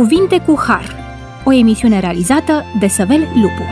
Cuvinte cu Har, o emisiune realizată de Săvel Lupu.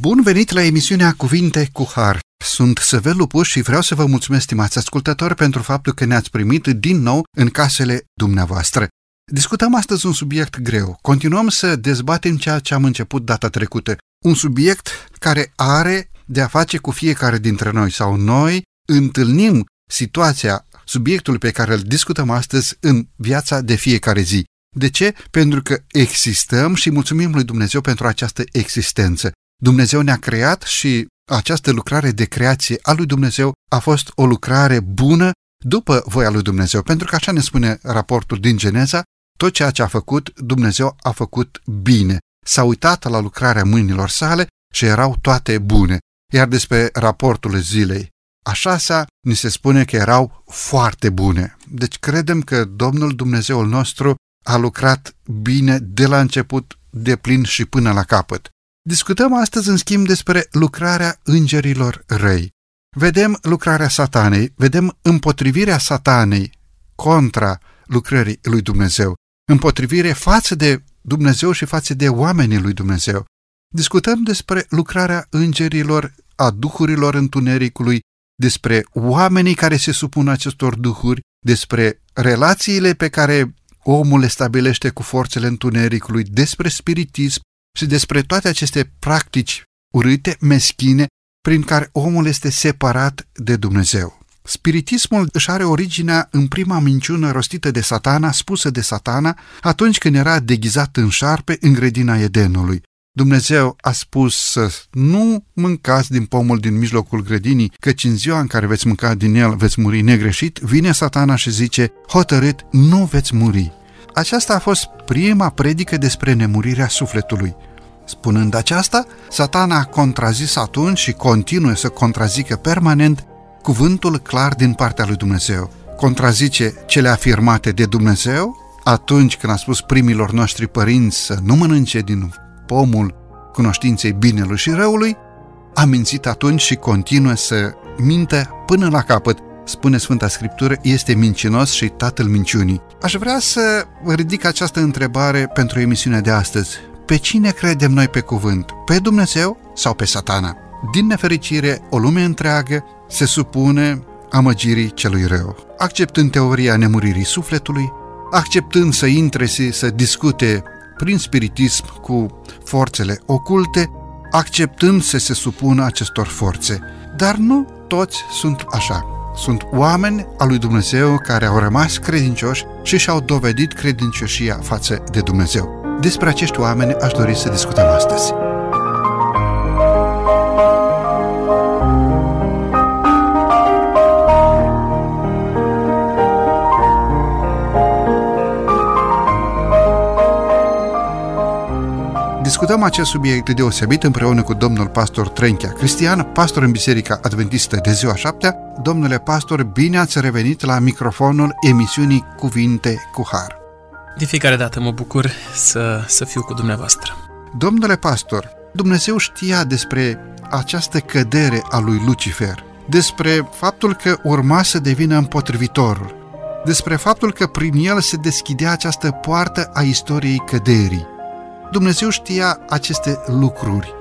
Bun venit la emisiunea Cuvinte cu Har. Sunt Săvel Lupu și vreau să vă mulțumesc, stimați ascultători, pentru faptul că ne-ați primit din nou în casele dumneavoastră. Discutăm astăzi un subiect greu. Continuăm să dezbatem ceea ce am început data trecută. Un subiect care are de a face cu fiecare dintre noi sau noi întâlnim situația subiectul pe care îl discutăm astăzi în viața de fiecare zi. De ce? Pentru că existăm și mulțumim lui Dumnezeu pentru această existență. Dumnezeu ne-a creat și această lucrare de creație a lui Dumnezeu a fost o lucrare bună după voia lui Dumnezeu, pentru că așa ne spune raportul din Geneza, tot ceea ce a făcut, Dumnezeu a făcut bine. S-a uitat la lucrarea mâinilor sale și erau toate bune. Iar despre raportul zilei a șasea ni se spune că erau foarte bune. Deci credem că Domnul Dumnezeul nostru a lucrat bine de la început, de plin și până la capăt. Discutăm astăzi, în schimb, despre lucrarea îngerilor răi. Vedem lucrarea satanei, vedem împotrivirea satanei contra lucrării lui Dumnezeu, împotrivire față de Dumnezeu și față de oamenii lui Dumnezeu. Discutăm despre lucrarea îngerilor, a duhurilor întunericului, despre oamenii care se supun acestor duhuri, despre relațiile pe care omul le stabilește cu forțele întunericului, despre spiritism și despre toate aceste practici urâte, meschine, prin care omul este separat de Dumnezeu. Spiritismul își are originea în prima minciună rostită de satana, spusă de satana, atunci când era deghizat în șarpe în grădina Edenului. Dumnezeu a spus să nu mâncați din pomul din mijlocul grădinii, căci în ziua în care veți mânca din el veți muri negreșit, vine satana și zice, hotărât, nu veți muri. Aceasta a fost prima predică despre nemurirea sufletului. Spunând aceasta, satana a contrazis atunci și continuă să contrazică permanent cuvântul clar din partea lui Dumnezeu. Contrazice cele afirmate de Dumnezeu atunci când a spus primilor noștri părinți să nu mănânce din pomul cunoștinței binelui și răului, a mințit atunci și continuă să mintă până la capăt. Spune Sfânta Scriptură, este mincinos și tatăl minciunii. Aș vrea să ridic această întrebare pentru emisiunea de astăzi. Pe cine credem noi pe cuvânt? Pe Dumnezeu sau pe satana? Din nefericire, o lume întreagă se supune amăgirii celui rău, acceptând teoria nemuririi sufletului, acceptând să intre și să discute prin spiritism cu forțele oculte, acceptând să se supună acestor forțe. Dar nu toți sunt așa. Sunt oameni al lui Dumnezeu care au rămas credincioși și și-au dovedit credincioșia față de Dumnezeu. Despre acești oameni aș dori să discutăm astăzi. Discutăm acest subiect deosebit împreună cu domnul pastor Trenchea Cristian, pastor în Biserica Adventistă de ziua șaptea. Domnule pastor, bine ați revenit la microfonul emisiunii Cuvinte cu Har. De fiecare dată mă bucur să, să fiu cu dumneavoastră. Domnule pastor, Dumnezeu știa despre această cădere a lui Lucifer, despre faptul că urma să devină împotrivitorul, despre faptul că prin el se deschidea această poartă a istoriei căderii. Dumnezeu știa aceste lucruri.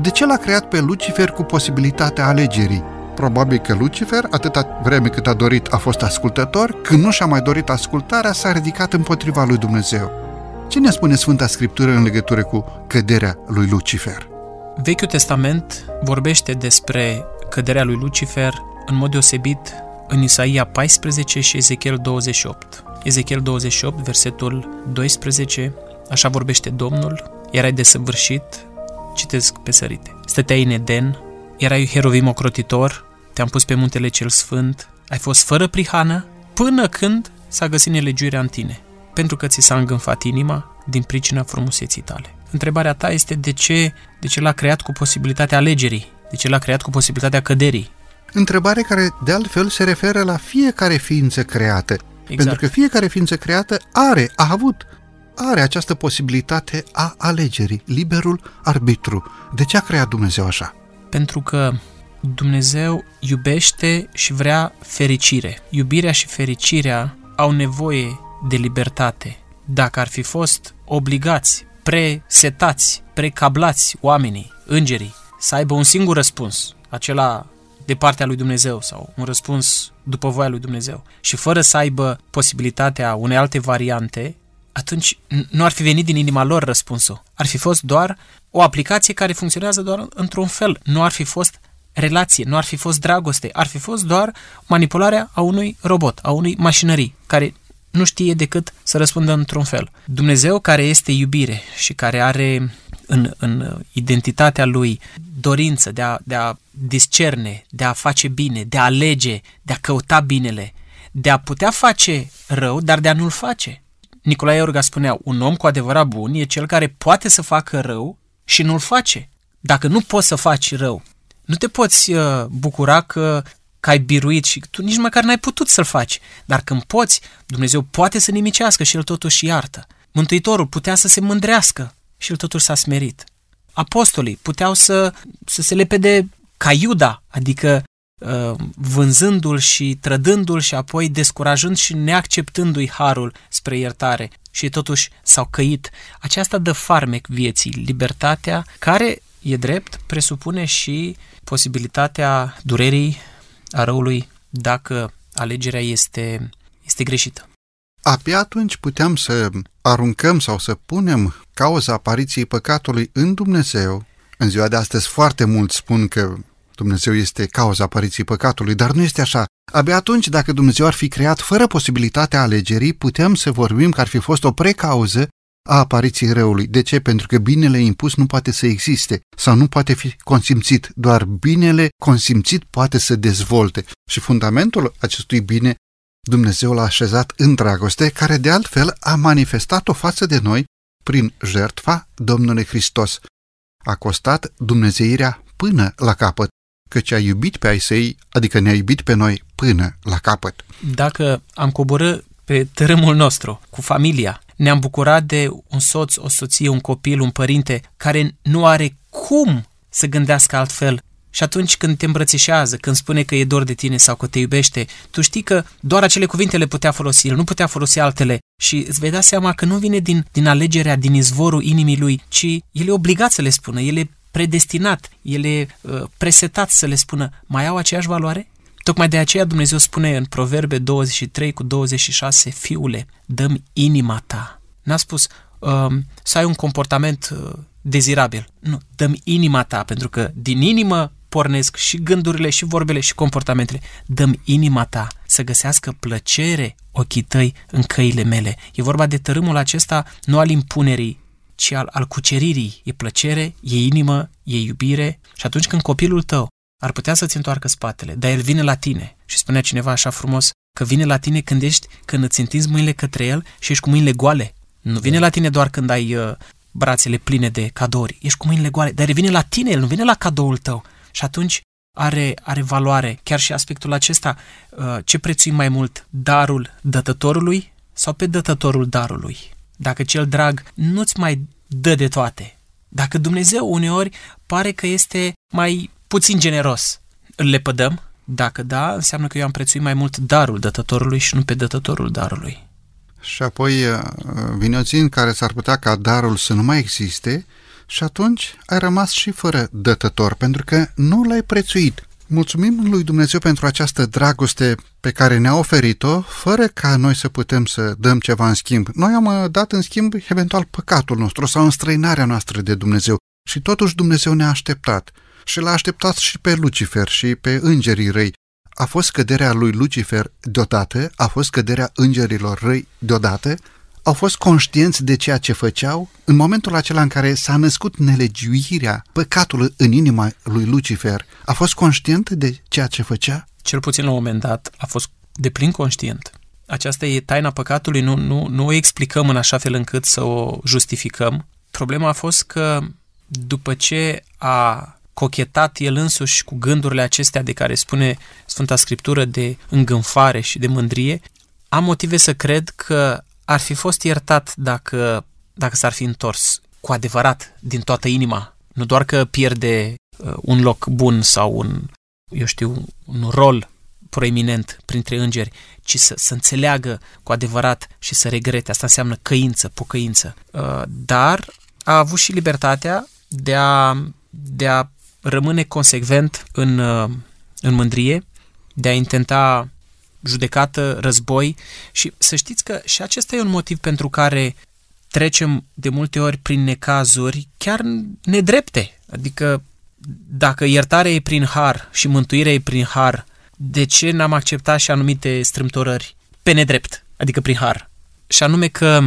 De ce l-a creat pe Lucifer cu posibilitatea alegerii? Probabil că Lucifer, atâta vreme cât a dorit, a fost ascultător, când nu și-a mai dorit ascultarea, s-a ridicat împotriva lui Dumnezeu. Ce ne spune Sfânta Scriptură în legătură cu căderea lui Lucifer? Vechiul Testament vorbește despre căderea lui Lucifer în mod deosebit în Isaia 14 și Ezechiel 28. Ezechiel 28, versetul 12, Așa vorbește Domnul, erai desăvârșit, citesc pe sărite. Stăteai în Eden, erai herovim ocrotitor, te-am pus pe muntele cel sfânt, ai fost fără prihană, până când s-a găsit nelegiuirea în tine, pentru că ți s-a îngânfat inima din pricina frumuseții tale. Întrebarea ta este de ce, de ce l-a creat cu posibilitatea alegerii, de ce l-a creat cu posibilitatea căderii. Întrebare care, de altfel, se referă la fiecare ființă creată. Exact. Pentru că fiecare ființă creată are, a avut are această posibilitate a alegerii, liberul arbitru. De ce a creat Dumnezeu așa? Pentru că Dumnezeu iubește și vrea fericire. Iubirea și fericirea au nevoie de libertate, dacă ar fi fost obligați, presetați, precablați oamenii, îngerii, să aibă un singur răspuns, acela de partea lui Dumnezeu sau un răspuns după voia lui Dumnezeu și fără să aibă posibilitatea unei alte variante, atunci nu ar fi venit din inima lor răspunsul. Ar fi fost doar o aplicație care funcționează doar într-un fel. Nu ar fi fost relație, nu ar fi fost dragoste, ar fi fost doar manipularea a unui robot, a unui mașinării, care nu știe decât să răspundă într-un fel. Dumnezeu care este iubire și care are în, în identitatea lui dorință de a, de a discerne, de a face bine, de a alege, de a căuta binele, de a putea face rău, dar de a nu-l face. Nicolae Iorga spunea, un om cu adevărat bun e cel care poate să facă rău și nu-l face. Dacă nu poți să faci rău, nu te poți uh, bucura că, că ai biruit și tu nici măcar n-ai putut să-l faci. Dar când poți, Dumnezeu poate să nimicească și El totuși iartă. Mântuitorul putea să se mândrească și El totuși s-a smerit. Apostolii puteau să, să se lepede ca Iuda, adică uh, vânzându-l și trădându-l și apoi descurajând și neacceptându-i harul spre iertare și totuși s-au căit. Aceasta dă farmec vieții, libertatea care, e drept, presupune și posibilitatea durerii, a răului, dacă alegerea este, este greșită. Abia atunci puteam să aruncăm sau să punem cauza apariției păcatului în Dumnezeu. În ziua de astăzi foarte mulți spun că Dumnezeu este cauza apariției păcatului, dar nu este așa. Abia atunci, dacă Dumnezeu ar fi creat fără posibilitatea alegerii, putem să vorbim că ar fi fost o precauză a apariției răului. De ce? Pentru că binele impus nu poate să existe sau nu poate fi consimțit. Doar binele consimțit poate să dezvolte. Și fundamentul acestui bine Dumnezeu l-a așezat în dragoste, care de altfel a manifestat-o față de noi prin jertfa Domnului Hristos. A costat Dumnezeirea până la capăt, căci a iubit pe ai săi, adică ne-a iubit pe noi până la capăt. Dacă am coborât pe tărâmul nostru, cu familia, ne-am bucurat de un soț, o soție, un copil, un părinte care nu are cum să gândească altfel. Și atunci când te îmbrățișează, când spune că e dor de tine sau că te iubește, tu știi că doar acele cuvinte le putea folosi, el nu putea folosi altele și îți vei da seama că nu vine din, din alegerea, din izvorul inimii lui, ci el e obligat să le spună, el e predestinat, el e uh, presetat să le spună, mai au aceeași valoare? Tocmai de aceea Dumnezeu spune în Proverbe 23 cu 26, Fiule, dăm inima ta. N-a spus um, să ai un comportament uh, dezirabil. Nu, dăm inima ta, pentru că din inimă pornesc și gândurile, și vorbele, și comportamentele. Dăm inima ta să găsească plăcere ochii tăi în căile mele. E vorba de tărâmul acesta nu al impunerii, ci al, al cuceririi. E plăcere, e inimă, e iubire și atunci când copilul tău ar putea să-ți întoarcă spatele, dar el vine la tine. Și spunea cineva așa frumos că vine la tine când ești, când îți întinzi mâinile către el și ești cu mâinile goale. Nu vine la tine doar când ai uh, brațele pline de cadouri, ești cu mâinile goale, dar el vine la tine, el nu vine la cadoul tău. Și atunci are, are valoare, chiar și aspectul acesta, uh, ce prețuim mai mult, darul dătătorului sau pe dătătorul darului? Dacă cel drag nu-ți mai dă de toate, dacă Dumnezeu uneori pare că este mai puțin generos. Îl lepădăm? Dacă da, înseamnă că eu am prețuit mai mult darul dătătorului și nu pe dătătorul darului. Și apoi uh, vine o zi în care s-ar putea ca darul să nu mai existe și atunci ai rămas și fără dătător, pentru că nu l-ai prețuit. Mulțumim lui Dumnezeu pentru această dragoste pe care ne-a oferit-o, fără ca noi să putem să dăm ceva în schimb. Noi am uh, dat în schimb eventual păcatul nostru sau înstrăinarea noastră de Dumnezeu și totuși Dumnezeu ne-a așteptat și l-a așteptat și pe Lucifer și pe îngerii răi. A fost căderea lui Lucifer deodată, a fost căderea îngerilor răi deodată, au fost conștienți de ceea ce făceau în momentul acela în care s-a născut nelegiuirea, păcatul în inima lui Lucifer. A fost conștient de ceea ce făcea? Cel puțin la un moment dat a fost de plin conștient. Aceasta e taina păcatului, nu, nu, nu o explicăm în așa fel încât să o justificăm. Problema a fost că după ce a cochetat el însuși cu gândurile acestea de care spune Sfânta Scriptură de îngânfare și de mândrie, am motive să cred că ar fi fost iertat dacă, dacă s-ar fi întors cu adevărat din toată inima. Nu doar că pierde uh, un loc bun sau un, eu știu, un rol proeminent printre îngeri, ci să, să înțeleagă cu adevărat și să regrete. Asta înseamnă căință, pocăință. Uh, dar a avut și libertatea de a, de a rămâne consecvent în, uh, în mândrie, de a intenta judecată, război și să știți că și acesta e un motiv pentru care trecem de multe ori prin necazuri chiar nedrepte. Adică dacă iertarea e prin har și mântuirea e prin har, de ce n-am acceptat și anumite strâmtorări pe nedrept, adică prin har? Și anume că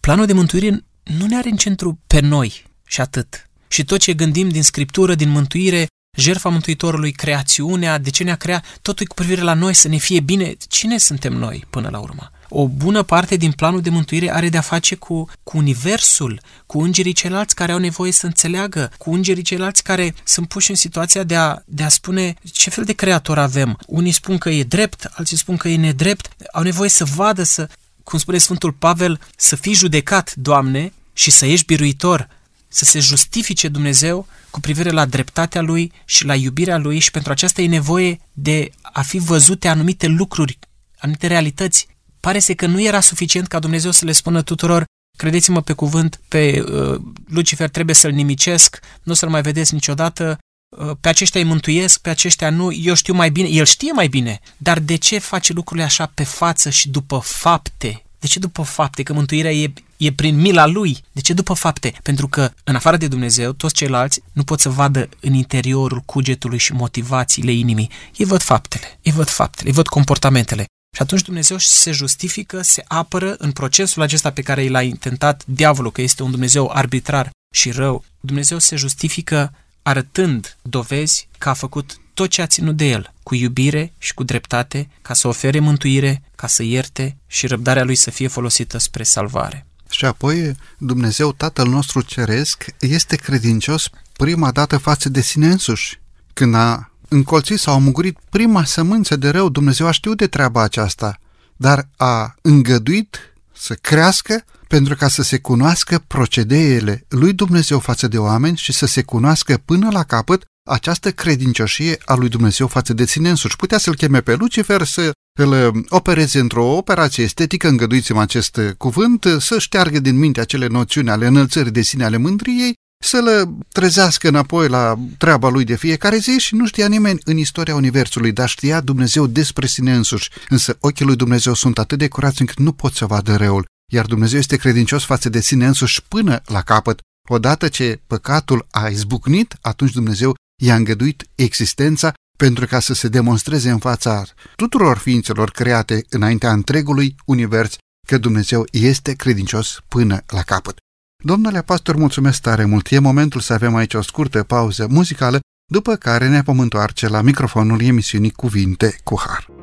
planul de mântuire nu ne are în centru pe noi și atât. Și tot ce gândim din scriptură, din mântuire, jertfa Mântuitorului, creațiunea, de ce ne-a creat, totul cu privire la noi să ne fie bine. Cine suntem noi până la urmă? O bună parte din planul de mântuire are de-a face cu, cu universul, cu îngerii ceilalți care au nevoie să înțeleagă, cu îngerii ceilalți care sunt puși în situația de a, de a spune ce fel de creator avem. Unii spun că e drept, alții spun că e nedrept, au nevoie să vadă, să, cum spune Sfântul Pavel, să fii judecat, Doamne, și să ești biruitor, să se justifice Dumnezeu cu privire la dreptatea Lui și la iubirea Lui și pentru aceasta e nevoie de a fi văzute anumite lucruri, anumite realități. Pare să că nu era suficient ca Dumnezeu să le spună tuturor credeți-mă pe cuvânt, pe uh, Lucifer trebuie să-l nimicesc, nu să-l mai vedeți niciodată, uh, pe aceștia îi mântuiesc, pe aceștia nu, eu știu mai bine, el știe mai bine, dar de ce face lucrurile așa pe față și după fapte? De ce după fapte? Că mântuirea e, e prin mila lui. De ce după fapte? Pentru că, în afară de Dumnezeu, toți ceilalți nu pot să vadă în interiorul cugetului și motivațiile inimii. Ei văd faptele, ei văd faptele, ei văd comportamentele. Și atunci Dumnezeu se justifică, se apără în procesul acesta pe care l-a intentat diavolul, că este un Dumnezeu arbitrar și rău. Dumnezeu se justifică arătând dovezi că a făcut tot ce a ținut de el, cu iubire și cu dreptate, ca să ofere mântuire, ca să ierte și răbdarea lui să fie folosită spre salvare. Și apoi Dumnezeu Tatăl nostru Ceresc este credincios prima dată față de sine însuși. Când a încolțit sau a mugurit prima sămânță de rău, Dumnezeu a știut de treaba aceasta, dar a îngăduit să crească pentru ca să se cunoască procedeele lui Dumnezeu față de oameni și să se cunoască până la capăt această credincioșie a lui Dumnezeu față de sine însuși. Putea să-l cheme pe Lucifer, să îl opereze într-o operație estetică, îngăduiți-mi acest cuvânt, să șteargă din minte acele noțiuni ale înălțării de sine ale mândriei, să le trezească înapoi la treaba lui de fiecare zi și nu știa nimeni în istoria Universului, dar știa Dumnezeu despre sine însuși. Însă ochii lui Dumnezeu sunt atât de curați încât nu pot să vadă răul, iar Dumnezeu este credincios față de sine însuși până la capăt. Odată ce păcatul a izbucnit, atunci Dumnezeu i-a îngăduit existența pentru ca să se demonstreze în fața tuturor ființelor create înaintea întregului univers că Dumnezeu este credincios până la capăt. Domnule pastor, mulțumesc tare mult. E momentul să avem aici o scurtă pauză muzicală, după care ne vom întoarce la microfonul emisiunii Cuvinte cu Har.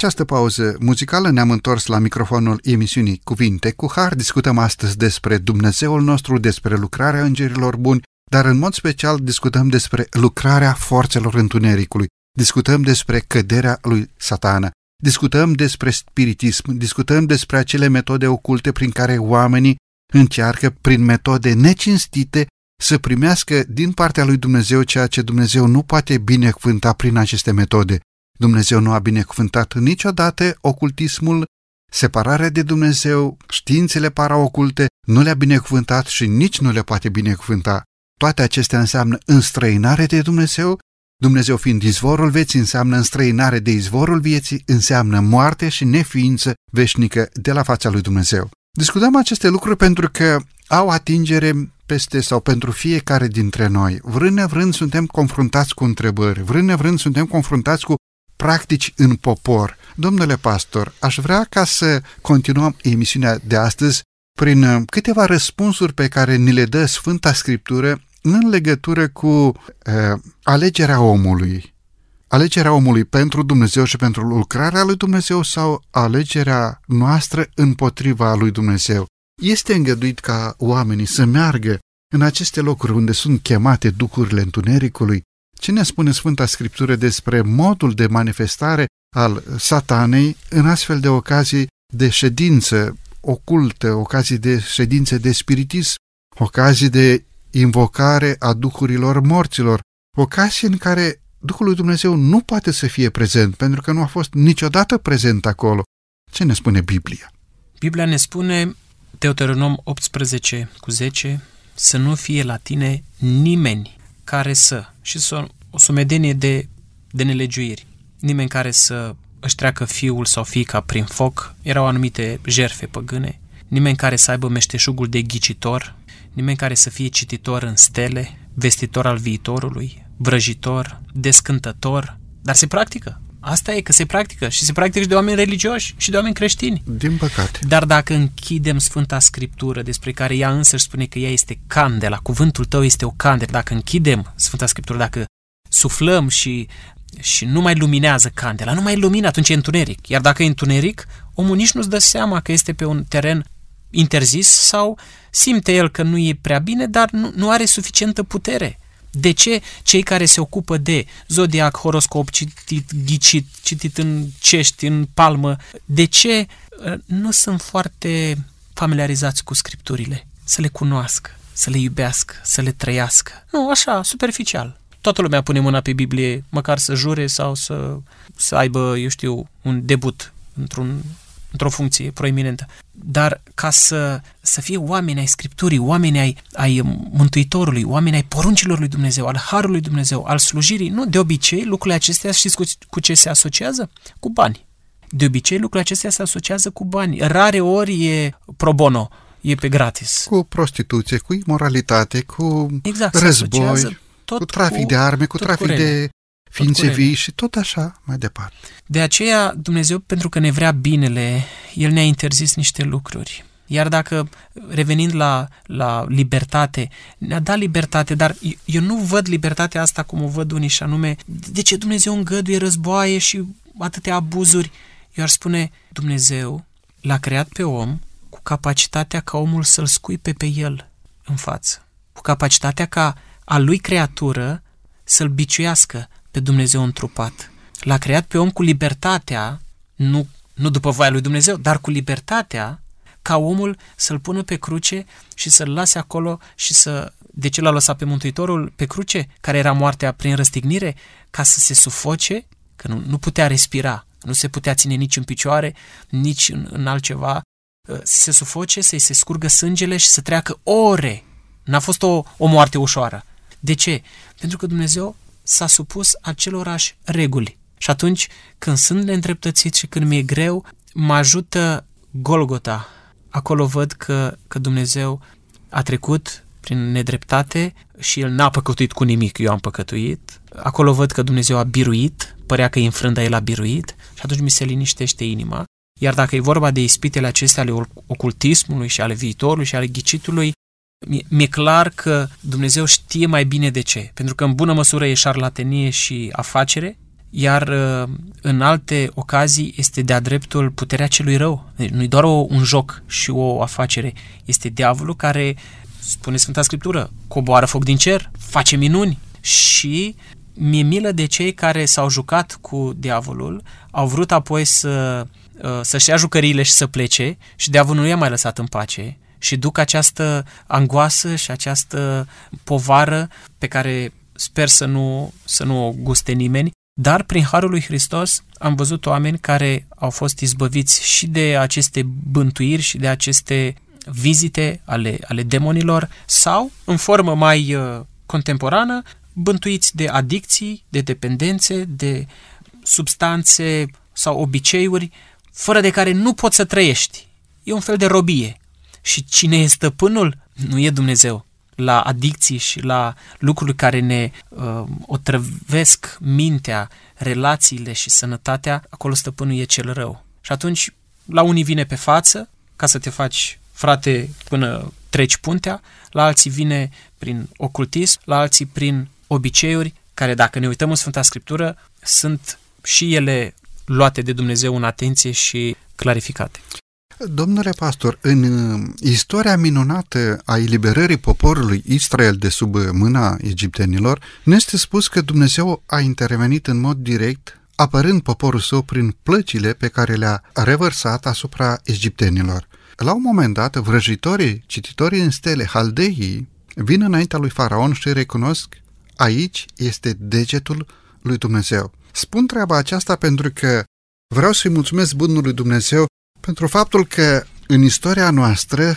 Această pauză muzicală ne-am întors la microfonul emisiunii Cuvinte cu Har. Discutăm astăzi despre Dumnezeul nostru, despre lucrarea îngerilor buni, dar în mod special discutăm despre lucrarea forțelor întunericului. Discutăm despre căderea lui Satana. Discutăm despre spiritism, discutăm despre acele metode oculte prin care oamenii încearcă, prin metode necinstite, să primească din partea lui Dumnezeu ceea ce Dumnezeu nu poate binecuvânta prin aceste metode. Dumnezeu nu a binecuvântat niciodată ocultismul, separarea de Dumnezeu, științele paraoculte, nu le-a binecuvântat și nici nu le poate binecuvânta. Toate acestea înseamnă înstrăinare de Dumnezeu, Dumnezeu fiind izvorul vieții, înseamnă înstrăinare de izvorul vieții, înseamnă moarte și neființă veșnică de la fața lui Dumnezeu. Discutăm aceste lucruri pentru că au atingere peste sau pentru fiecare dintre noi. Vrând nevrând suntem confruntați cu întrebări, vrând nevrând suntem confruntați cu practici în popor. Domnule pastor, aș vrea ca să continuăm emisiunea de astăzi prin uh, câteva răspunsuri pe care ni le dă Sfânta Scriptură în legătură cu uh, alegerea omului. Alegerea omului pentru Dumnezeu și pentru lucrarea lui Dumnezeu sau alegerea noastră împotriva lui Dumnezeu. Este îngăduit ca oamenii să meargă în aceste locuri unde sunt chemate duhurile întunericului, ce ne spune Sfânta Scriptură despre modul de manifestare al satanei în astfel de ocazii de ședință ocultă, ocazii de ședințe de spiritism, ocazii de invocare a duhurilor morților, ocazii în care Duhul lui Dumnezeu nu poate să fie prezent, pentru că nu a fost niciodată prezent acolo. Ce ne spune Biblia? Biblia ne spune, Deuteronom 18 cu 10, să nu fie la tine nimeni care să, și să, o sumedenie de, de nelegiuiri, nimeni care să își treacă fiul sau fiica prin foc, erau anumite jerfe păgâne, nimeni care să aibă meșteșugul de ghicitor, nimeni care să fie cititor în stele, vestitor al viitorului, vrăjitor, descântător, dar se practică. Asta e că se practică și se practică și de oameni religioși și de oameni creștini. Din păcate. Dar dacă închidem Sfânta Scriptură, despre care ea însă spune că ea este candela, cuvântul tău este o candelă, dacă închidem Sfânta Scriptură, dacă suflăm și, și nu mai luminează candela, nu mai lumină, atunci e întuneric. Iar dacă e întuneric, omul nici nu-ți dă seama că este pe un teren interzis sau simte el că nu e prea bine, dar nu, nu are suficientă putere de ce cei care se ocupă de zodiac, horoscop, citit, ghicit, citit în cești, în palmă, de ce uh, nu sunt foarte familiarizați cu scripturile? Să le cunoască, să le iubească, să le trăiască. Nu, așa, superficial. Toată lumea pune mâna pe Biblie, măcar să jure sau să, să aibă, eu știu, un debut într-un într-o funcție proeminentă. Dar ca să, să fie oameni ai Scripturii, oameni ai, ai Mântuitorului, oameni ai poruncilor lui Dumnezeu, al Harului Dumnezeu, al slujirii, nu, de obicei lucrurile acestea știți cu, cu ce se asociază? Cu bani. De obicei lucrurile acestea se asociază cu bani. Rare ori e pro bono, e pe gratis. Cu prostituție, cu imoralitate, cu exact, război, tot cu trafic cu, de arme, cu trafic cu de ființe vii și tot așa mai departe. De aceea Dumnezeu, pentru că ne vrea binele, El ne-a interzis niște lucruri. Iar dacă, revenind la, la libertate, ne-a dat libertate, dar eu nu văd libertatea asta cum o văd unii și anume, de ce Dumnezeu îngăduie războaie și atâtea abuzuri? Eu ar spune, Dumnezeu l-a creat pe om cu capacitatea ca omul să-l scuipe pe el în față, cu capacitatea ca a lui creatură să-l biciuiască, pe Dumnezeu întrupat. L-a creat pe om cu libertatea, nu, nu după voia lui Dumnezeu, dar cu libertatea ca omul să-l pună pe cruce și să-l lase acolo și să... De ce l-a lăsat pe Mântuitorul pe cruce, care era moartea prin răstignire? Ca să se sufoce, că nu, nu putea respira, nu se putea ține nici în picioare, nici în, în altceva, să se sufoce, să-i se scurgă sângele și să treacă ore. N-a fost o, o moarte ușoară. De ce? Pentru că Dumnezeu s-a supus acelorași reguli. Și atunci, când sunt neîndreptățit și când mi-e greu, mă ajută Golgota. Acolo văd că, că Dumnezeu a trecut prin nedreptate și El n-a păcătuit cu nimic, eu am păcătuit. Acolo văd că Dumnezeu a biruit, părea că e înfrânt, dar El a biruit și atunci mi se liniștește inima. Iar dacă e vorba de ispitele acestea ale ocultismului și ale viitorului și ale ghicitului, mi-e clar că Dumnezeu știe mai bine de ce. Pentru că în bună măsură e șarlatenie și afacere, iar uh, în alte ocazii este de-a dreptul puterea celui rău. Deci nu-i doar o, un joc și o afacere, este diavolul care, spune Sfânta Scriptură, coboară foc din cer, face minuni și mi-e milă de cei care s-au jucat cu diavolul, au vrut apoi să, uh, să-și ia jucăriile și să plece și diavolul nu i-a mai lăsat în pace și duc această angoasă și această povară pe care sper să nu, să nu o guste nimeni, dar prin Harul lui Hristos am văzut oameni care au fost izbăviți și de aceste bântuiri și de aceste vizite ale, ale demonilor sau, în formă mai uh, contemporană, bântuiți de adicții, de dependențe, de substanțe sau obiceiuri fără de care nu poți să trăiești. E un fel de robie. Și cine e stăpânul? Nu e Dumnezeu. La adicții și la lucruri care ne uh, otrăvesc mintea, relațiile și sănătatea, acolo stăpânul e cel rău. Și atunci, la unii vine pe față, ca să te faci frate până treci puntea, la alții vine prin ocultism, la alții prin obiceiuri care, dacă ne uităm în Sfânta Scriptură, sunt și ele luate de Dumnezeu în atenție și clarificate. Domnule pastor, în uh, istoria minunată a eliberării poporului Israel de sub mâna egiptenilor, ne este spus că Dumnezeu a intervenit în mod direct, apărând poporul său prin plăcile pe care le-a revărsat asupra egiptenilor. La un moment dat, vrăjitorii, cititorii în stele, haldeii, vin înaintea lui Faraon și recunosc aici este degetul lui Dumnezeu. Spun treaba aceasta pentru că vreau să-i mulțumesc bunului Dumnezeu pentru faptul că în istoria noastră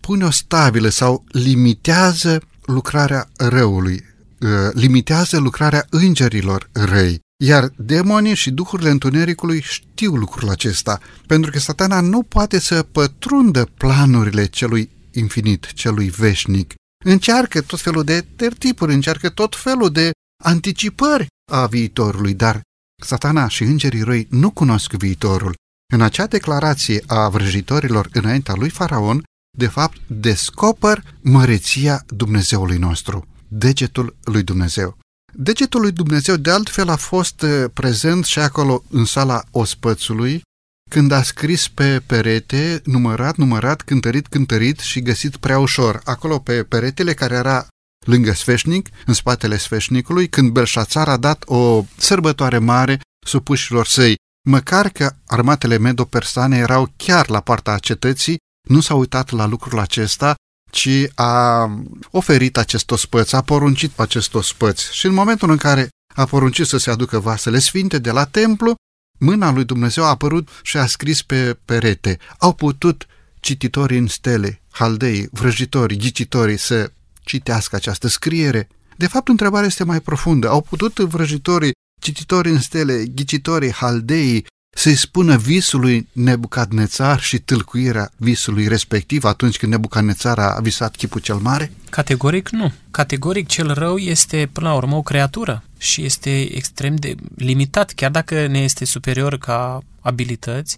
pune o stabilă sau limitează lucrarea răului, ă, limitează lucrarea îngerilor răi. Iar demonii și duhurile întunericului știu lucrul acesta, pentru că satana nu poate să pătrundă planurile celui infinit, celui veșnic. Încearcă tot felul de tertipuri, încearcă tot felul de anticipări a viitorului, dar satana și îngerii răi nu cunosc viitorul. În acea declarație a vrăjitorilor înaintea lui Faraon, de fapt, descoper măreția Dumnezeului nostru, degetul lui Dumnezeu. Degetul lui Dumnezeu de altfel a fost eh, prezent și acolo în sala ospățului, când a scris pe perete, numărat, numărat, cântărit, cântărit și găsit prea ușor. Acolo pe peretele care era lângă sfeșnic, în spatele sfeșnicului, când Belșațar a dat o sărbătoare mare supușilor săi. Măcar că armatele medo-persane erau chiar la partea cetății, nu s-a uitat la lucrul acesta, ci a oferit acest ospăț, a poruncit acest ospăț. Și în momentul în care a poruncit să se aducă vasele sfinte de la templu, mâna lui Dumnezeu a apărut și a scris pe perete. Au putut cititorii în stele, haldei, vrăjitorii, ghicitorii să citească această scriere. De fapt, întrebarea este mai profundă. Au putut vrăjitorii, cititorii în stele, ghicitorii, haldeii, să-i spună visului Nebucadnețar și tâlcuirea visului respectiv atunci când Nebucadnețar a visat chipul cel mare? Categoric nu. Categoric cel rău este până la urmă o creatură și este extrem de limitat, chiar dacă ne este superior ca abilități,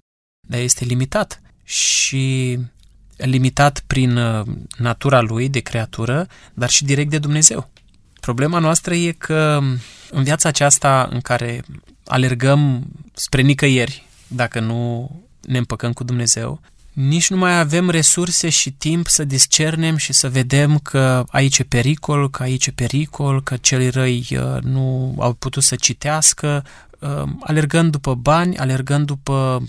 dar este limitat și limitat prin uh, natura lui de creatură, dar și direct de Dumnezeu. Problema noastră e că în viața aceasta în care alergăm spre nicăieri, dacă nu ne împăcăm cu Dumnezeu, nici nu mai avem resurse și timp să discernem și să vedem că aici e pericol, că aici e pericol, că cei răi uh, nu au putut să citească, uh, alergând după bani, alergând după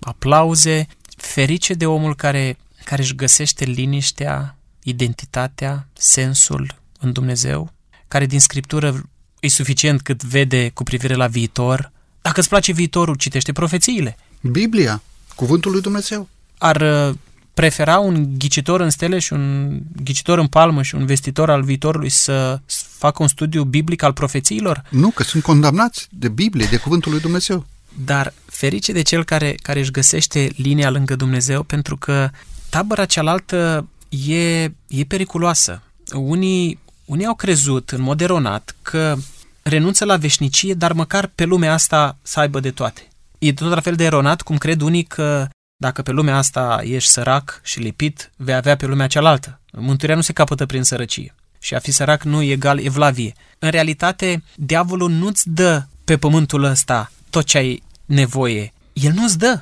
aplauze, ferice de omul care, care își găsește liniștea, identitatea, sensul în Dumnezeu, care din Scriptură e suficient cât vede cu privire la viitor. Dacă îți place viitorul, citește profețiile. Biblia, cuvântul lui Dumnezeu. Ar uh, prefera un ghicitor în stele și un ghicitor în palmă și un vestitor al viitorului să facă un studiu biblic al profețiilor? Nu, că sunt condamnați de Biblie, de cuvântul lui Dumnezeu. Dar ferice de cel care, care își găsește linia lângă Dumnezeu, pentru că tabăra cealaltă e, e periculoasă. Unii, unii au crezut în mod eronat că renunță la veșnicie, dar măcar pe lumea asta să aibă de toate. E tot la fel de eronat cum cred unii că dacă pe lumea asta ești sărac și lipit, vei avea pe lumea cealaltă. Mântuirea nu se capătă prin sărăcie. Și a fi sărac nu e egal evlavie. În realitate, diavolul nu-ți dă pe pământul ăsta tot ce ai nevoie. El nu-ți dă.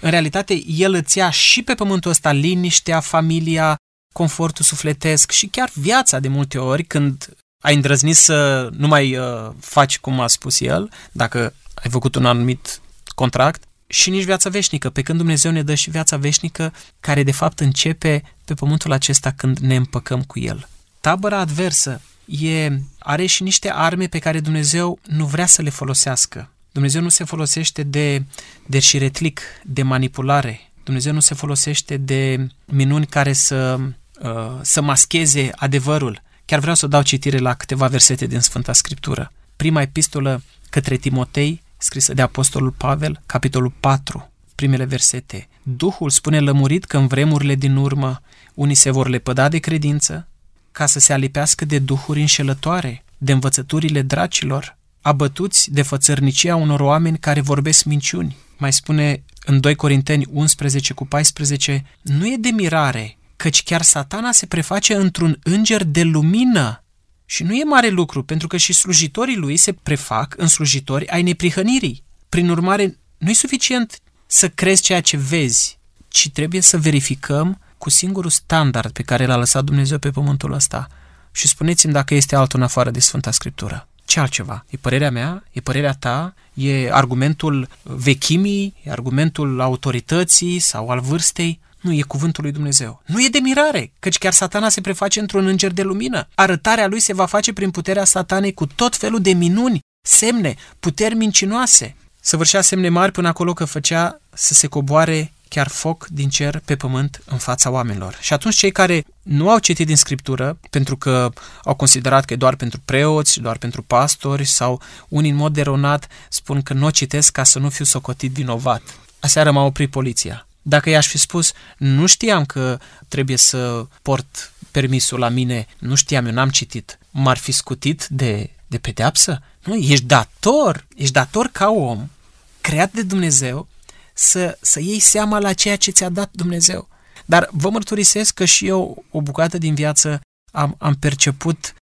În realitate, El îți ia și pe pământul ăsta liniștea, familia, confortul sufletesc și chiar viața de multe ori când ai îndrăznit să nu mai uh, faci cum a spus El, dacă ai făcut un anumit contract, și nici viața veșnică, pe când Dumnezeu ne dă și viața veșnică, care de fapt începe pe pământul acesta când ne împăcăm cu El. Tabăra adversă e, are și niște arme pe care Dumnezeu nu vrea să le folosească. Dumnezeu nu se folosește de, de șiretlic, de manipulare. Dumnezeu nu se folosește de minuni care să, uh, să mascheze adevărul. Chiar vreau să dau citire la câteva versete din Sfânta Scriptură. Prima epistolă către Timotei, scrisă de Apostolul Pavel, capitolul 4, primele versete. Duhul spune lămurit că în vremurile din urmă unii se vor lepăda de credință ca să se alipească de duhuri înșelătoare, de învățăturile dracilor, abătuți de fățărnicia unor oameni care vorbesc minciuni. Mai spune în 2 Corinteni 11 cu 14, nu e de mirare, căci chiar satana se preface într-un înger de lumină. Și nu e mare lucru, pentru că și slujitorii lui se prefac în slujitori ai neprihănirii. Prin urmare, nu e suficient să crezi ceea ce vezi, ci trebuie să verificăm cu singurul standard pe care l-a lăsat Dumnezeu pe pământul ăsta. Și spuneți-mi dacă este altul în afară de Sfânta Scriptură. Ce altceva? E părerea mea? E părerea ta? E argumentul vechimii? E argumentul autorității sau al vârstei? Nu, e cuvântul lui Dumnezeu. Nu e de mirare, căci chiar satana se preface într-un înger de lumină. Arătarea lui se va face prin puterea satanei cu tot felul de minuni, semne, puteri mincinoase. Săvârșea semne mari până acolo că făcea să se coboare chiar foc din cer pe pământ în fața oamenilor. Și atunci cei care nu au citit din Scriptură, pentru că au considerat că e doar pentru preoți, doar pentru pastori, sau unii în mod eronat spun că nu o citesc ca să nu fiu socotit vinovat. Aseară m-a oprit poliția. Dacă i-aș fi spus, nu știam că trebuie să port permisul la mine, nu știam, eu n-am citit, m-ar fi scutit de, de pedeapsă? Nu, ești dator, ești dator ca om, creat de Dumnezeu, să, să iei seama la ceea ce ți-a dat Dumnezeu. Dar vă mărturisesc că și eu o bucată din viață am, am perceput,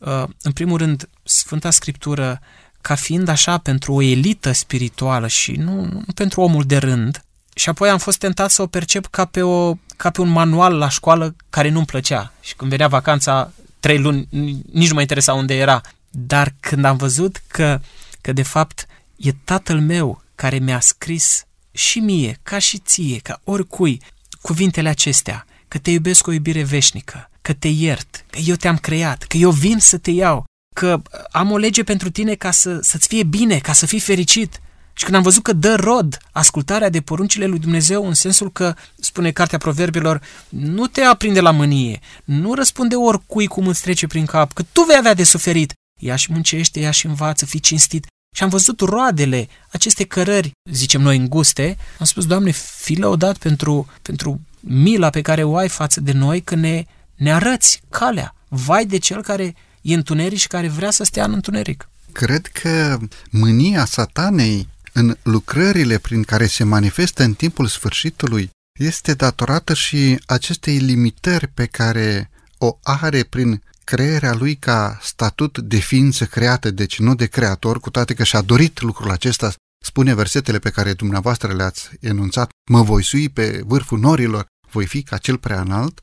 uh, în primul rând, Sfânta Scriptură ca fiind așa pentru o elită spirituală și nu, nu pentru omul de rând. Și apoi am fost tentat să o percep ca pe, o, ca pe un manual la școală care nu-mi plăcea. Și când venea vacanța, trei luni, nici nu mă interesa unde era. Dar când am văzut că, că de fapt e tatăl meu care mi-a scris și mie, ca și ție, ca oricui, cuvintele acestea, că te iubesc cu o iubire veșnică, că te iert, că eu te-am creat, că eu vin să te iau, că am o lege pentru tine ca să, să-ți fie bine, ca să fii fericit. Și când am văzut că dă rod ascultarea de poruncile lui Dumnezeu în sensul că, spune Cartea Proverbilor, nu te aprinde la mânie, nu răspunde oricui cum îți trece prin cap, că tu vei avea de suferit. Ia și muncește, ia și învață, fii cinstit. Și am văzut roadele, aceste cărări, zicem noi, înguste. Am spus, Doamne, fi lăudat pentru, pentru mila pe care o ai față de noi, că ne, ne arăți calea. Vai de cel care e întuneric și care vrea să stea în întuneric. Cred că mânia satanei în lucrările prin care se manifestă în timpul sfârșitului este datorată și acestei limitări pe care o are prin crearea lui ca statut de ființă creată, deci nu de creator, cu toate că și-a dorit lucrul acesta, spune versetele pe care dumneavoastră le-ați enunțat, mă voi sui pe vârful norilor, voi fi ca cel prea înalt,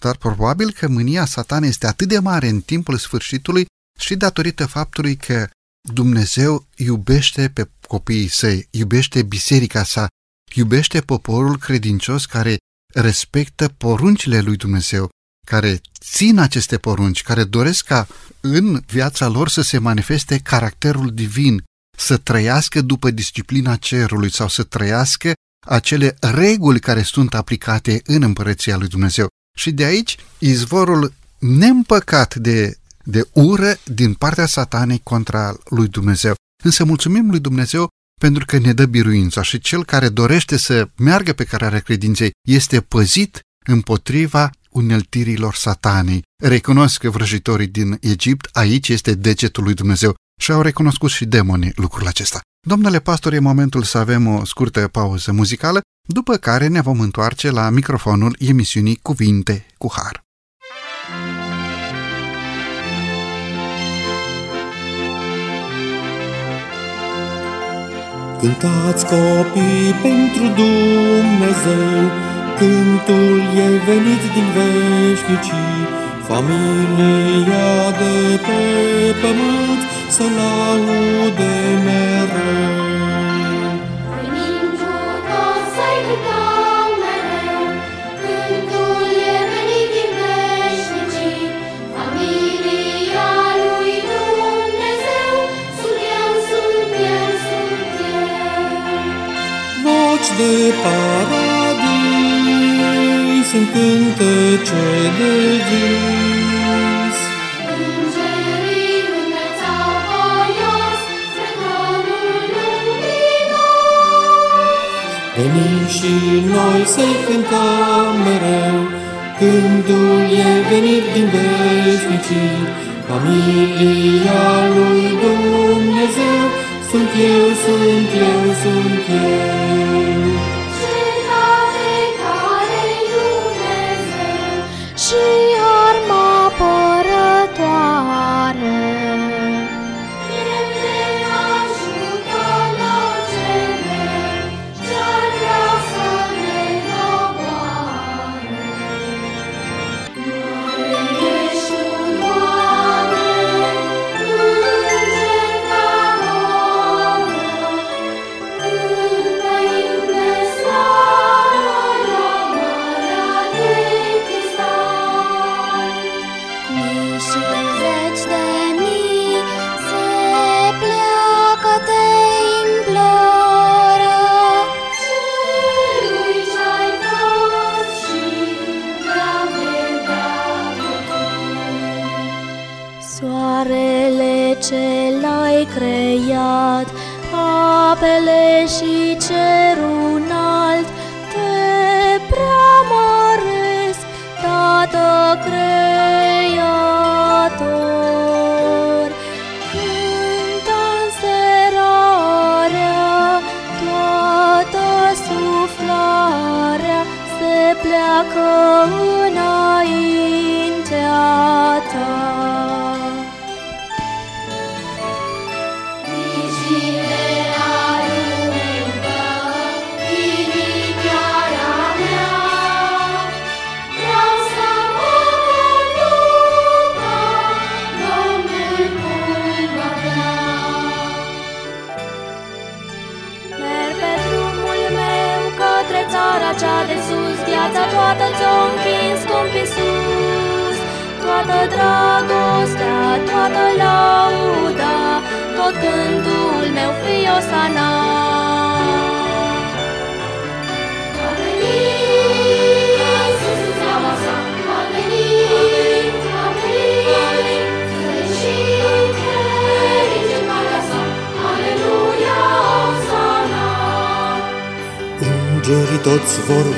dar probabil că mânia satan este atât de mare în timpul sfârșitului și datorită faptului că Dumnezeu iubește pe copiii săi, iubește biserica sa, iubește poporul credincios care respectă poruncile lui Dumnezeu, care țin aceste porunci, care doresc ca în viața lor să se manifeste caracterul divin, să trăiască după disciplina cerului sau să trăiască acele reguli care sunt aplicate în împărăția lui Dumnezeu. Și de aici izvorul neîmpăcat de, de ură din partea satanei contra lui Dumnezeu. Însă mulțumim lui Dumnezeu pentru că ne dă biruința și cel care dorește să meargă pe cărarea credinței este păzit împotriva uneltirilor satanei. Recunosc că vrăjitorii din Egipt aici este degetul lui Dumnezeu și au recunoscut și demonii lucrul acesta. Domnule pastor, e momentul să avem o scurtă pauză muzicală, după care ne vom întoarce la microfonul emisiunii Cuvinte cu Har. Cântați copii pentru Dumnezeu, Cântul e venit din veșnicii, Familia de pe pământ să laude mereu. De paradis, sunt cântece de vis. Îngerii înălțau voios spre tronul luminos. Venim și noi să-i cântăm mereu, Cântul e venit din veșnicii, Familia lui Dumnezeu, Sunt eu, sunt eu, sunt eu.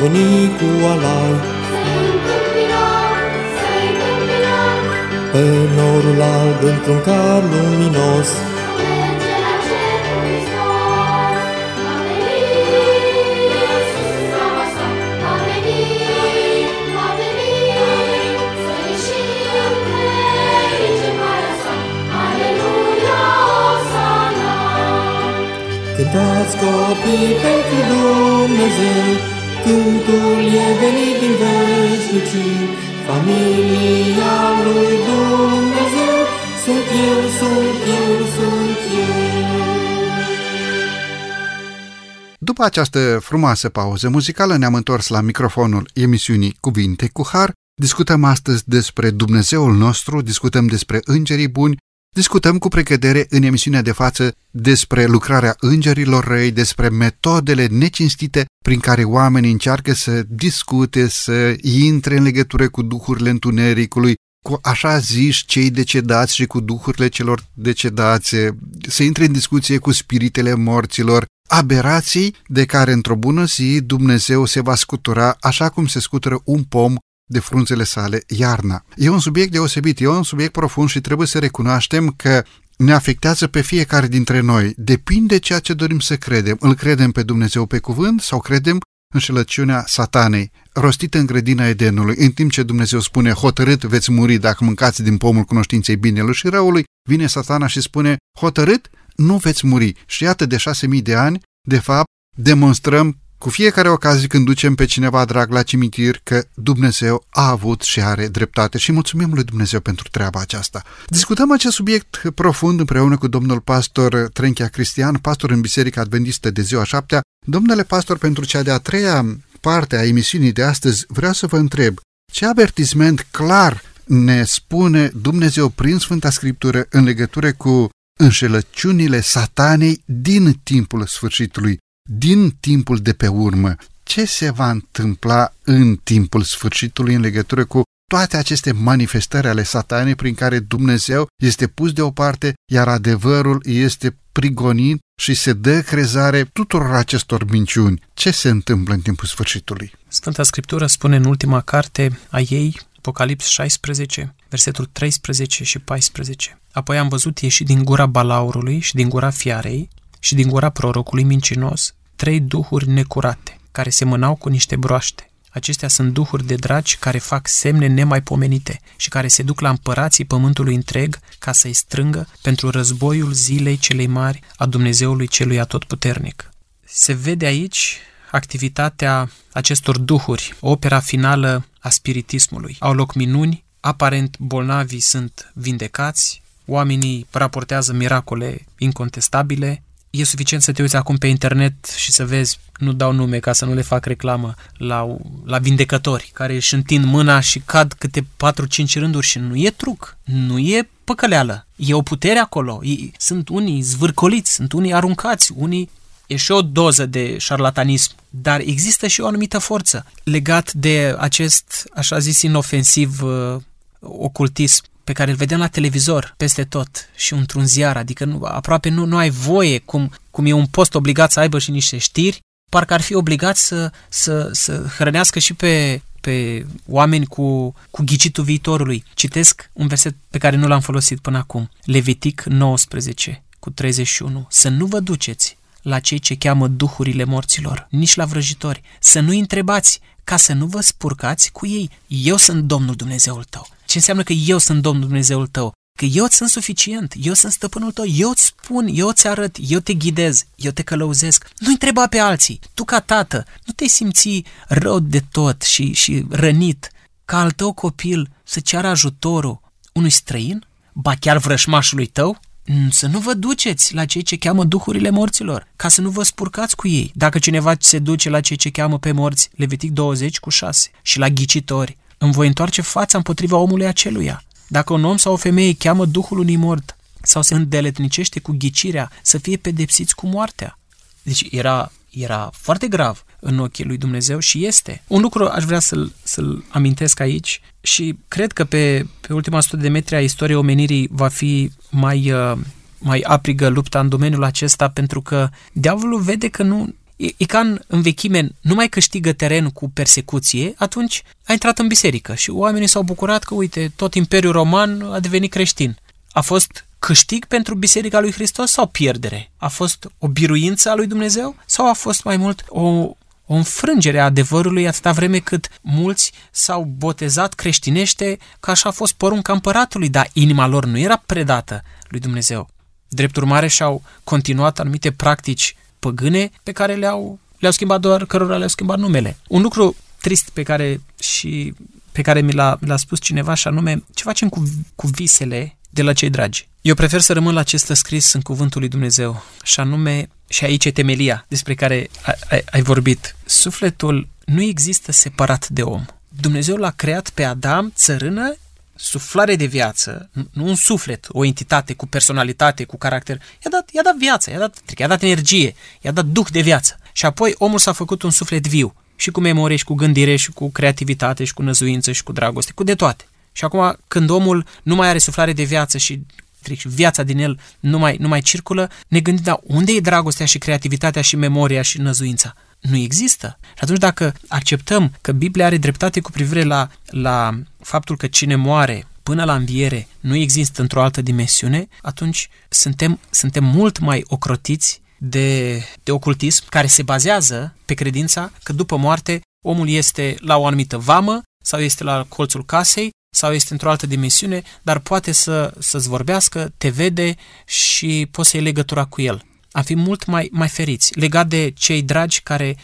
Veni cu alai, Să-i întâmpinăm, să-i întâmpinăm, Pe norul alb într-un car luminos, merge la cer cu Hristos. A venit Iisus în seama sa, a venit, a venit, să ieșim ferici în calea sa, Aleluia, osana. Cântați copii pentru Dumnezeu, Cântul e venit din veșnicii, Familia lui Dumnezeu, Sunt eu, sunt eu, sunt eu. După această frumoasă pauză muzicală ne-am întors la microfonul emisiunii Cuvinte cu Har. Discutăm astăzi despre Dumnezeul nostru, discutăm despre îngerii buni, discutăm cu precădere în emisiunea de față despre lucrarea îngerilor răi, despre metodele necinstite prin care oamenii încearcă să discute, să intre în legătură cu duhurile întunericului, cu așa ziși cei decedați și cu duhurile celor decedați, să intre în discuție cu spiritele morților, aberații de care într-o bună zi Dumnezeu se va scutura așa cum se scutură un pom de frunzele sale iarna. E un subiect deosebit, e un subiect profund și trebuie să recunoaștem că ne afectează pe fiecare dintre noi. Depinde ceea ce dorim să credem. Îl credem pe Dumnezeu pe cuvânt sau credem înșelăciunea satanei, rostită în grădina Edenului, în timp ce Dumnezeu spune, hotărât veți muri dacă mâncați din pomul cunoștinței binelui și răului, vine satana și spune, hotărât nu veți muri. Și iată de șase mii de ani, De fapt, demonstrăm cu fiecare ocazie când ducem pe cineva drag la cimitir că Dumnezeu a avut și are dreptate și mulțumim lui Dumnezeu pentru treaba aceasta. Discutăm acest subiect profund împreună cu domnul pastor Trenchia Cristian, pastor în Biserica Adventistă de ziua șaptea. Domnule pastor, pentru cea de-a treia parte a emisiunii de astăzi vreau să vă întreb ce avertisment clar ne spune Dumnezeu prin Sfânta Scriptură în legătură cu înșelăciunile satanei din timpul sfârșitului, din timpul de pe urmă. Ce se va întâmpla în timpul sfârșitului în legătură cu toate aceste manifestări ale satanei prin care Dumnezeu este pus deoparte, iar adevărul este prigonit și se dă crezare tuturor acestor minciuni. Ce se întâmplă în timpul sfârșitului? Sfânta Scriptură spune în ultima carte a ei, Apocalips 16, versetul 13 și 14. Apoi am văzut ieși din gura balaurului și din gura fiarei și din gura prorocului mincinos trei duhuri necurate, care semănau cu niște broaște. Acestea sunt duhuri de dragi care fac semne nemaipomenite și care se duc la împărații pământului întreg ca să-i strângă pentru războiul zilei celei mari a Dumnezeului celui atotputernic. Se vede aici activitatea acestor duhuri, opera finală a spiritismului. Au loc minuni, aparent bolnavii sunt vindecați, oamenii raportează miracole incontestabile, e suficient să te uiți acum pe internet și să vezi, nu dau nume ca să nu le fac reclamă, la, la vindecători care își întind mâna și cad câte 4-5 rânduri și nu e truc, nu e păcăleală, e o putere acolo, e, sunt unii zvârcoliți, sunt unii aruncați, unii e și o doză de șarlatanism, dar există și o anumită forță legat de acest, așa zis, inofensiv uh, ocultism pe care îl vedem la televizor peste tot și într-un ziar, adică nu, aproape nu, nu ai voie, cum, cum e un post obligat să aibă și niște știri, parcă ar fi obligat să, să, să hrănească și pe, pe oameni cu, cu ghicitul viitorului. Citesc un verset pe care nu l-am folosit până acum. Levitic 19 cu 31. Să nu vă duceți la cei ce cheamă duhurile morților, nici la vrăjitori. Să nu întrebați ca să nu vă spurcați cu ei. Eu sunt Domnul Dumnezeul tău. Ce înseamnă că eu sunt Domnul Dumnezeul tău? Că eu sunt suficient, eu sunt stăpânul tău, eu îți spun, eu îți arăt, eu te ghidez, eu te călăuzesc. Nu întreba pe alții. Tu ca tată, nu te simți rău de tot și, și rănit ca al tău copil să ceară ajutorul unui străin? Ba chiar vrășmașului tău? Mm, să nu vă duceți la cei ce cheamă duhurile morților, ca să nu vă spurcați cu ei. Dacă cineva se duce la cei ce cheamă pe morți, Levitic 20 cu 6, și la ghicitori, îmi voi întoarce fața împotriva omului aceluia. Dacă un om sau o femeie cheamă duhul unui mort sau se îndeletnicește cu ghicirea, să fie pedepsiți cu moartea. Deci era, era foarte grav în ochii lui Dumnezeu și este. Un lucru aș vrea să-l, să-l amintesc aici și cred că pe, pe ultima sută de metri a istoriei omenirii va fi mai, uh, mai aprigă lupta în domeniul acesta pentru că diavolul vede că nu, E, e ca în, în vechime, nu mai câștigă teren cu persecuție, atunci a intrat în biserică și oamenii s-au bucurat că, uite, tot Imperiul Roman a devenit creștin. A fost câștig pentru Biserica lui Hristos sau pierdere? A fost o biruință a lui Dumnezeu sau a fost mai mult o, o înfrângere a adevărului atâta vreme cât mulți s-au botezat creștinește că așa a fost porunca împăratului, dar inima lor nu era predată lui Dumnezeu. Drept urmare și-au continuat anumite practici păgâne pe care le-au, le-au schimbat doar cărora le-au schimbat numele. Un lucru trist pe care și pe care mi l-a, mi l-a spus cineva și anume ce facem cu, cu visele de la cei dragi. Eu prefer să rămân la ce stă scris în cuvântul lui Dumnezeu și anume, și aici e temelia despre care ai, ai, ai vorbit. Sufletul nu există separat de om. Dumnezeu l-a creat pe Adam țărână suflare de viață, nu un suflet, o entitate cu personalitate, cu caracter, i-a dat, i-a dat viață, i-a dat, i-a dat energie, i-a dat duh de viață. Și apoi omul s-a făcut un suflet viu, și cu memorie, și cu gândire, și cu creativitate, și cu năzuință, și cu dragoste, cu de toate. Și acum, când omul nu mai are suflare de viață și viața din el nu mai, nu mai circulă, ne gândim, dar unde e dragostea și creativitatea și memoria și năzuința? Nu există. Și atunci dacă acceptăm că Biblia are dreptate cu privire la, la faptul că cine moare până la înviere nu există într-o altă dimensiune, atunci suntem, suntem mult mai ocrotiți de, de ocultism care se bazează pe credința că după moarte omul este la o anumită vamă sau este la colțul casei sau este într-o altă dimensiune, dar poate să, să-ți vorbească, te vede și poți să iei legătura cu el. Am fi mult mai, mai feriți. Legat de cei dragi care,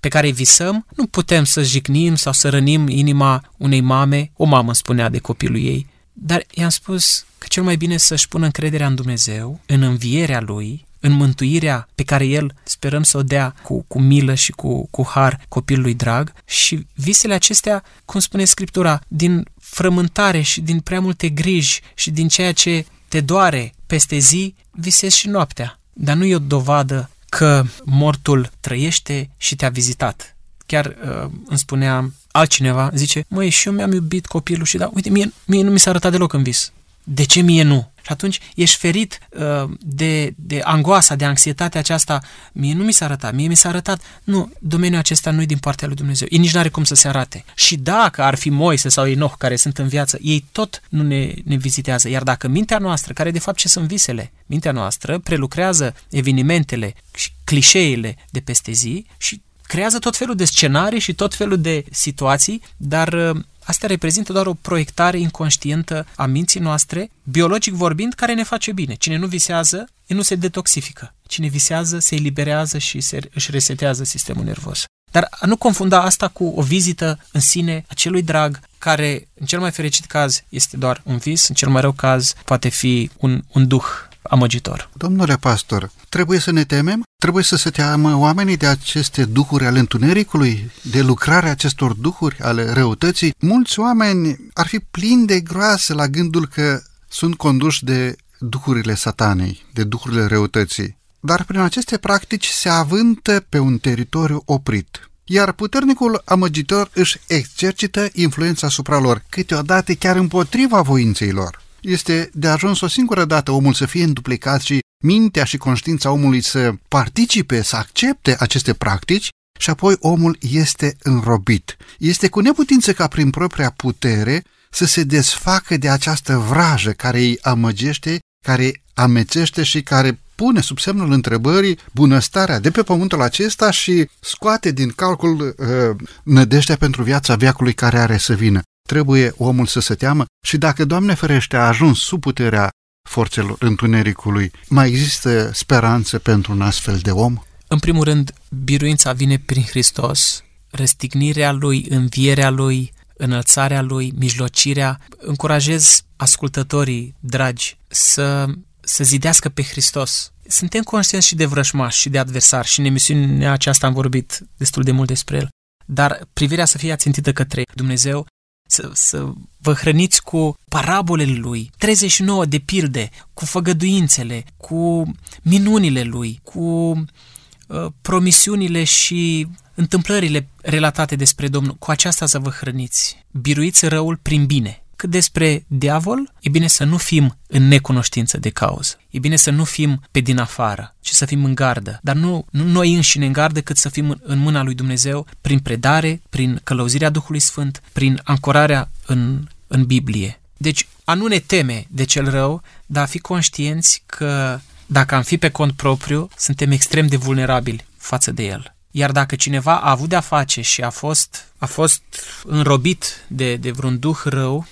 pe care îi visăm, nu putem să jignim sau să rănim inima unei mame, o mamă spunea de copilul ei, dar i-am spus că cel mai bine să-și pună încrederea în Dumnezeu, în învierea Lui, în mântuirea pe care El sperăm să o dea cu, cu milă și cu, cu har copilului drag și visele acestea, cum spune Scriptura, din frământare și din prea multe griji și din ceea ce te doare peste zi, visezi și noaptea. Dar nu e o dovadă că mortul trăiește și te-a vizitat. Chiar uh, îmi spunea altcineva, zice, măi, și eu mi-am iubit copilul și da, uite, mie, mie nu mi s-a arătat deloc în vis. De ce mie nu? Și atunci ești ferit uh, de, de angoasa, de anxietatea aceasta. Mie nu mi s-a arătat, mie mi s-a arătat. Nu, domeniul acesta nu e din partea lui Dumnezeu. Ei nici nu are cum să se arate. Și dacă ar fi Moise sau Enoch care sunt în viață, ei tot nu ne, ne vizitează. Iar dacă mintea noastră, care de fapt ce sunt visele, mintea noastră prelucrează evenimentele și clișeele de peste zi și creează tot felul de scenarii și tot felul de situații, dar uh, Astea reprezintă doar o proiectare inconștientă a minții noastre, biologic vorbind, care ne face bine. Cine nu visează, nu se detoxifică. Cine visează, se eliberează și se, își resetează sistemul nervos. Dar a nu confunda asta cu o vizită în sine a celui drag, care, în cel mai fericit caz, este doar un vis, în cel mai rău caz, poate fi un, un duh amăgitor. Domnule pastor, trebuie să ne temem? Trebuie să se teamă oamenii de aceste duhuri ale întunericului, de lucrarea acestor duhuri ale răutății? Mulți oameni ar fi plini de groasă la gândul că sunt conduși de duhurile satanei, de duhurile răutății. Dar prin aceste practici se avântă pe un teritoriu oprit, iar puternicul amăgitor își exercită influența asupra lor, câteodată chiar împotriva voinței lor. Este de ajuns o singură dată omul să fie înduplicat și mintea și conștiința omului să participe, să accepte aceste practici și apoi omul este înrobit. Este cu neputință ca prin propria putere să se desfacă de această vrajă care îi amăgește, care amețește și care pune sub semnul întrebării bunăstarea de pe pământul acesta și scoate din calcul uh, nădejdea pentru viața veacului care are să vină trebuie omul să se teamă și dacă, Doamne ferește, a ajuns sub puterea forțelor întunericului, mai există speranță pentru un astfel de om? În primul rând, biruința vine prin Hristos, răstignirea Lui, învierea Lui, înălțarea Lui, mijlocirea. Încurajez ascultătorii dragi să, să zidească pe Hristos. Suntem conștienți și de vrășmași și de adversari și în emisiunea aceasta am vorbit destul de mult despre el. Dar privirea să fie ațintită către Dumnezeu să, să vă hrăniți cu parabolele lui, 39 de pilde, cu făgăduințele, cu minunile lui, cu uh, promisiunile și întâmplările relatate despre Domnul. Cu aceasta să vă hrăniți. Biruiți răul prin bine. Cât despre diavol, e bine să nu fim în necunoștință de cauză. E bine să nu fim pe din afară, ci să fim în gardă. Dar nu, nu noi înșine în gardă, cât să fim în mâna lui Dumnezeu prin predare, prin călăuzirea Duhului Sfânt, prin ancorarea în, în Biblie. Deci, a nu ne teme de cel rău, dar a fi conștienți că dacă am fi pe cont propriu, suntem extrem de vulnerabili față de el. Iar dacă cineva a avut de-a face și a fost, a fost înrobit de, de vreun duh rău,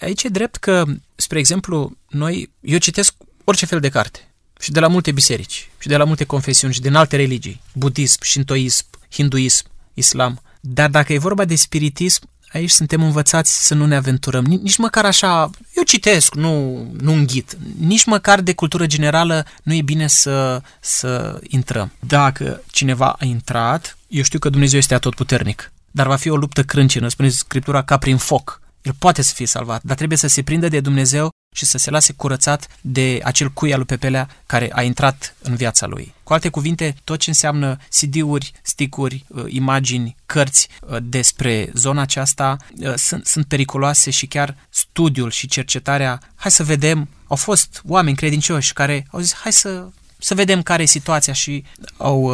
Aici e drept că, spre exemplu, noi, eu citesc orice fel de carte și de la multe biserici și de la multe confesiuni și din alte religii, budism, shintoism, hinduism, islam. Dar dacă e vorba de spiritism, aici suntem învățați să nu ne aventurăm. Nici măcar așa, eu citesc, nu, nu înghit. Nici măcar de cultură generală nu e bine să, să intrăm. Dacă cineva a intrat, eu știu că Dumnezeu este atotputernic, dar va fi o luptă crâncenă, spune Scriptura, ca prin foc. El poate să fie salvat, dar trebuie să se prindă de Dumnezeu și să se lase curățat de acel cui al lui Pepelea care a intrat în viața lui. Cu alte cuvinte, tot ce înseamnă CD-uri, stick-uri, uh, imagini, cărți uh, despre zona aceasta uh, sunt, sunt periculoase și chiar studiul și cercetarea, hai să vedem, au fost oameni credincioși care au zis, hai să, să vedem care e situația și au,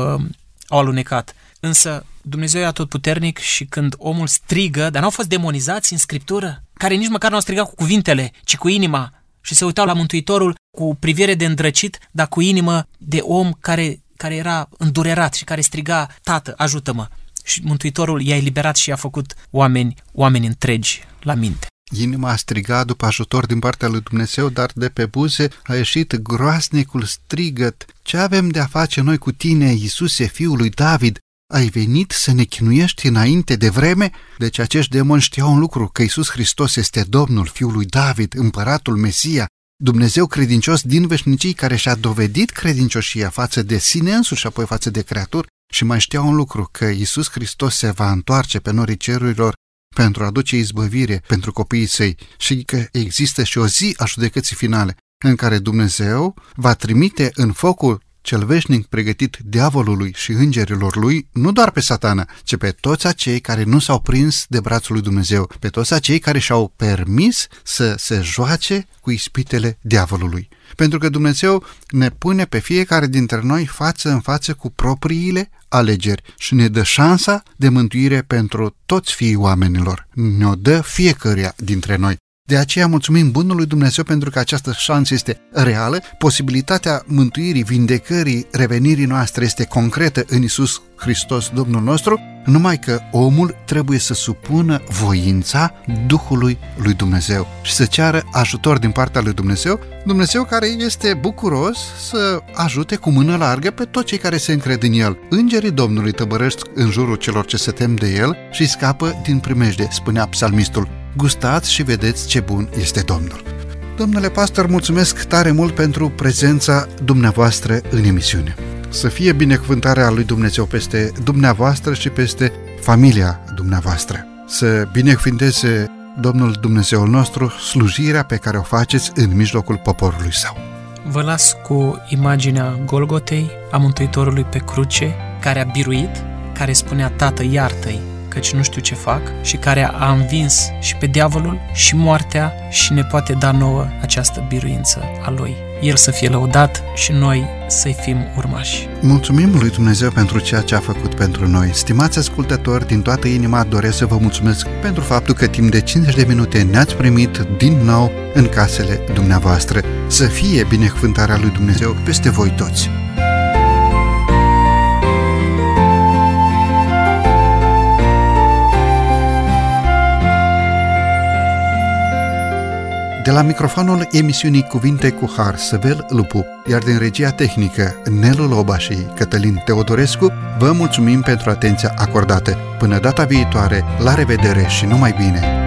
au alunecat. Însă Dumnezeu e atotputernic și când omul strigă, dar n-au fost demonizați în Scriptură, care nici măcar nu au strigat cu cuvintele, ci cu inima și se uitau la Mântuitorul cu privire de îndrăcit, dar cu inimă de om care, care era îndurerat și care striga, Tată, ajută-mă! Și Mântuitorul i-a eliberat și i-a făcut oameni, oameni întregi la minte. Inima a strigat după ajutor din partea lui Dumnezeu, dar de pe buze a ieșit groasnicul strigăt. Ce avem de a face noi cu tine, Iisuse, fiul lui David? Ai venit să ne chinuiești înainte de vreme? Deci acești demoni știau un lucru, că Iisus Hristos este Domnul, fiul lui David, împăratul Mesia, Dumnezeu credincios din veșnicii care și-a dovedit credincioșia față de sine însuși și apoi față de creatur și mai știa un lucru, că Iisus Hristos se va întoarce pe norii cerurilor pentru a aduce izbăvire pentru copiii săi și că există și o zi a judecății finale în care Dumnezeu va trimite în focul cel veșnic pregătit diavolului și îngerilor lui, nu doar pe satana, ci pe toți acei care nu s-au prins de brațul lui Dumnezeu, pe toți acei care și-au permis să se joace cu ispitele diavolului. Pentru că Dumnezeu ne pune pe fiecare dintre noi față în față cu propriile alegeri și ne dă șansa de mântuire pentru toți fiii oamenilor. Ne-o dă fiecăruia dintre noi. De aceea mulțumim Bunului Dumnezeu pentru că această șansă este reală, posibilitatea mântuirii, vindecării, revenirii noastre este concretă în Isus Hristos Domnul nostru, numai că omul trebuie să supună voința Duhului lui Dumnezeu și să ceară ajutor din partea lui Dumnezeu, Dumnezeu care este bucuros să ajute cu mână largă pe toți cei care se încred în El. Îngerii Domnului tăbărăști în jurul celor ce se tem de El și scapă din primejde, spunea psalmistul gustați și vedeți ce bun este Domnul. Domnule pastor, mulțumesc tare mult pentru prezența dumneavoastră în emisiune. Să fie binecuvântarea lui Dumnezeu peste dumneavoastră și peste familia dumneavoastră. Să binecuvânteze Domnul Dumnezeul nostru slujirea pe care o faceți în mijlocul poporului său. Vă las cu imaginea Golgotei, a Mântuitorului pe cruce, care a biruit, care spunea, Tată, iartă-i, căci nu știu ce fac, și care a învins și pe diavolul și moartea și ne poate da nouă această biruință a Lui. El să fie lăudat și noi să-i fim urmași. Mulțumim lui Dumnezeu pentru ceea ce a făcut pentru noi. Stimați ascultători, din toată inima doresc să vă mulțumesc pentru faptul că timp de 50 de minute ne-ați primit din nou în casele dumneavoastră. Să fie binecuvântarea lui Dumnezeu peste voi toți. De la microfonul emisiunii Cuvinte cu Har, Săvel Lupu, iar din regia tehnică Nelu Loba și Cătălin Teodorescu, vă mulțumim pentru atenția acordată. Până data viitoare, la revedere și numai bine!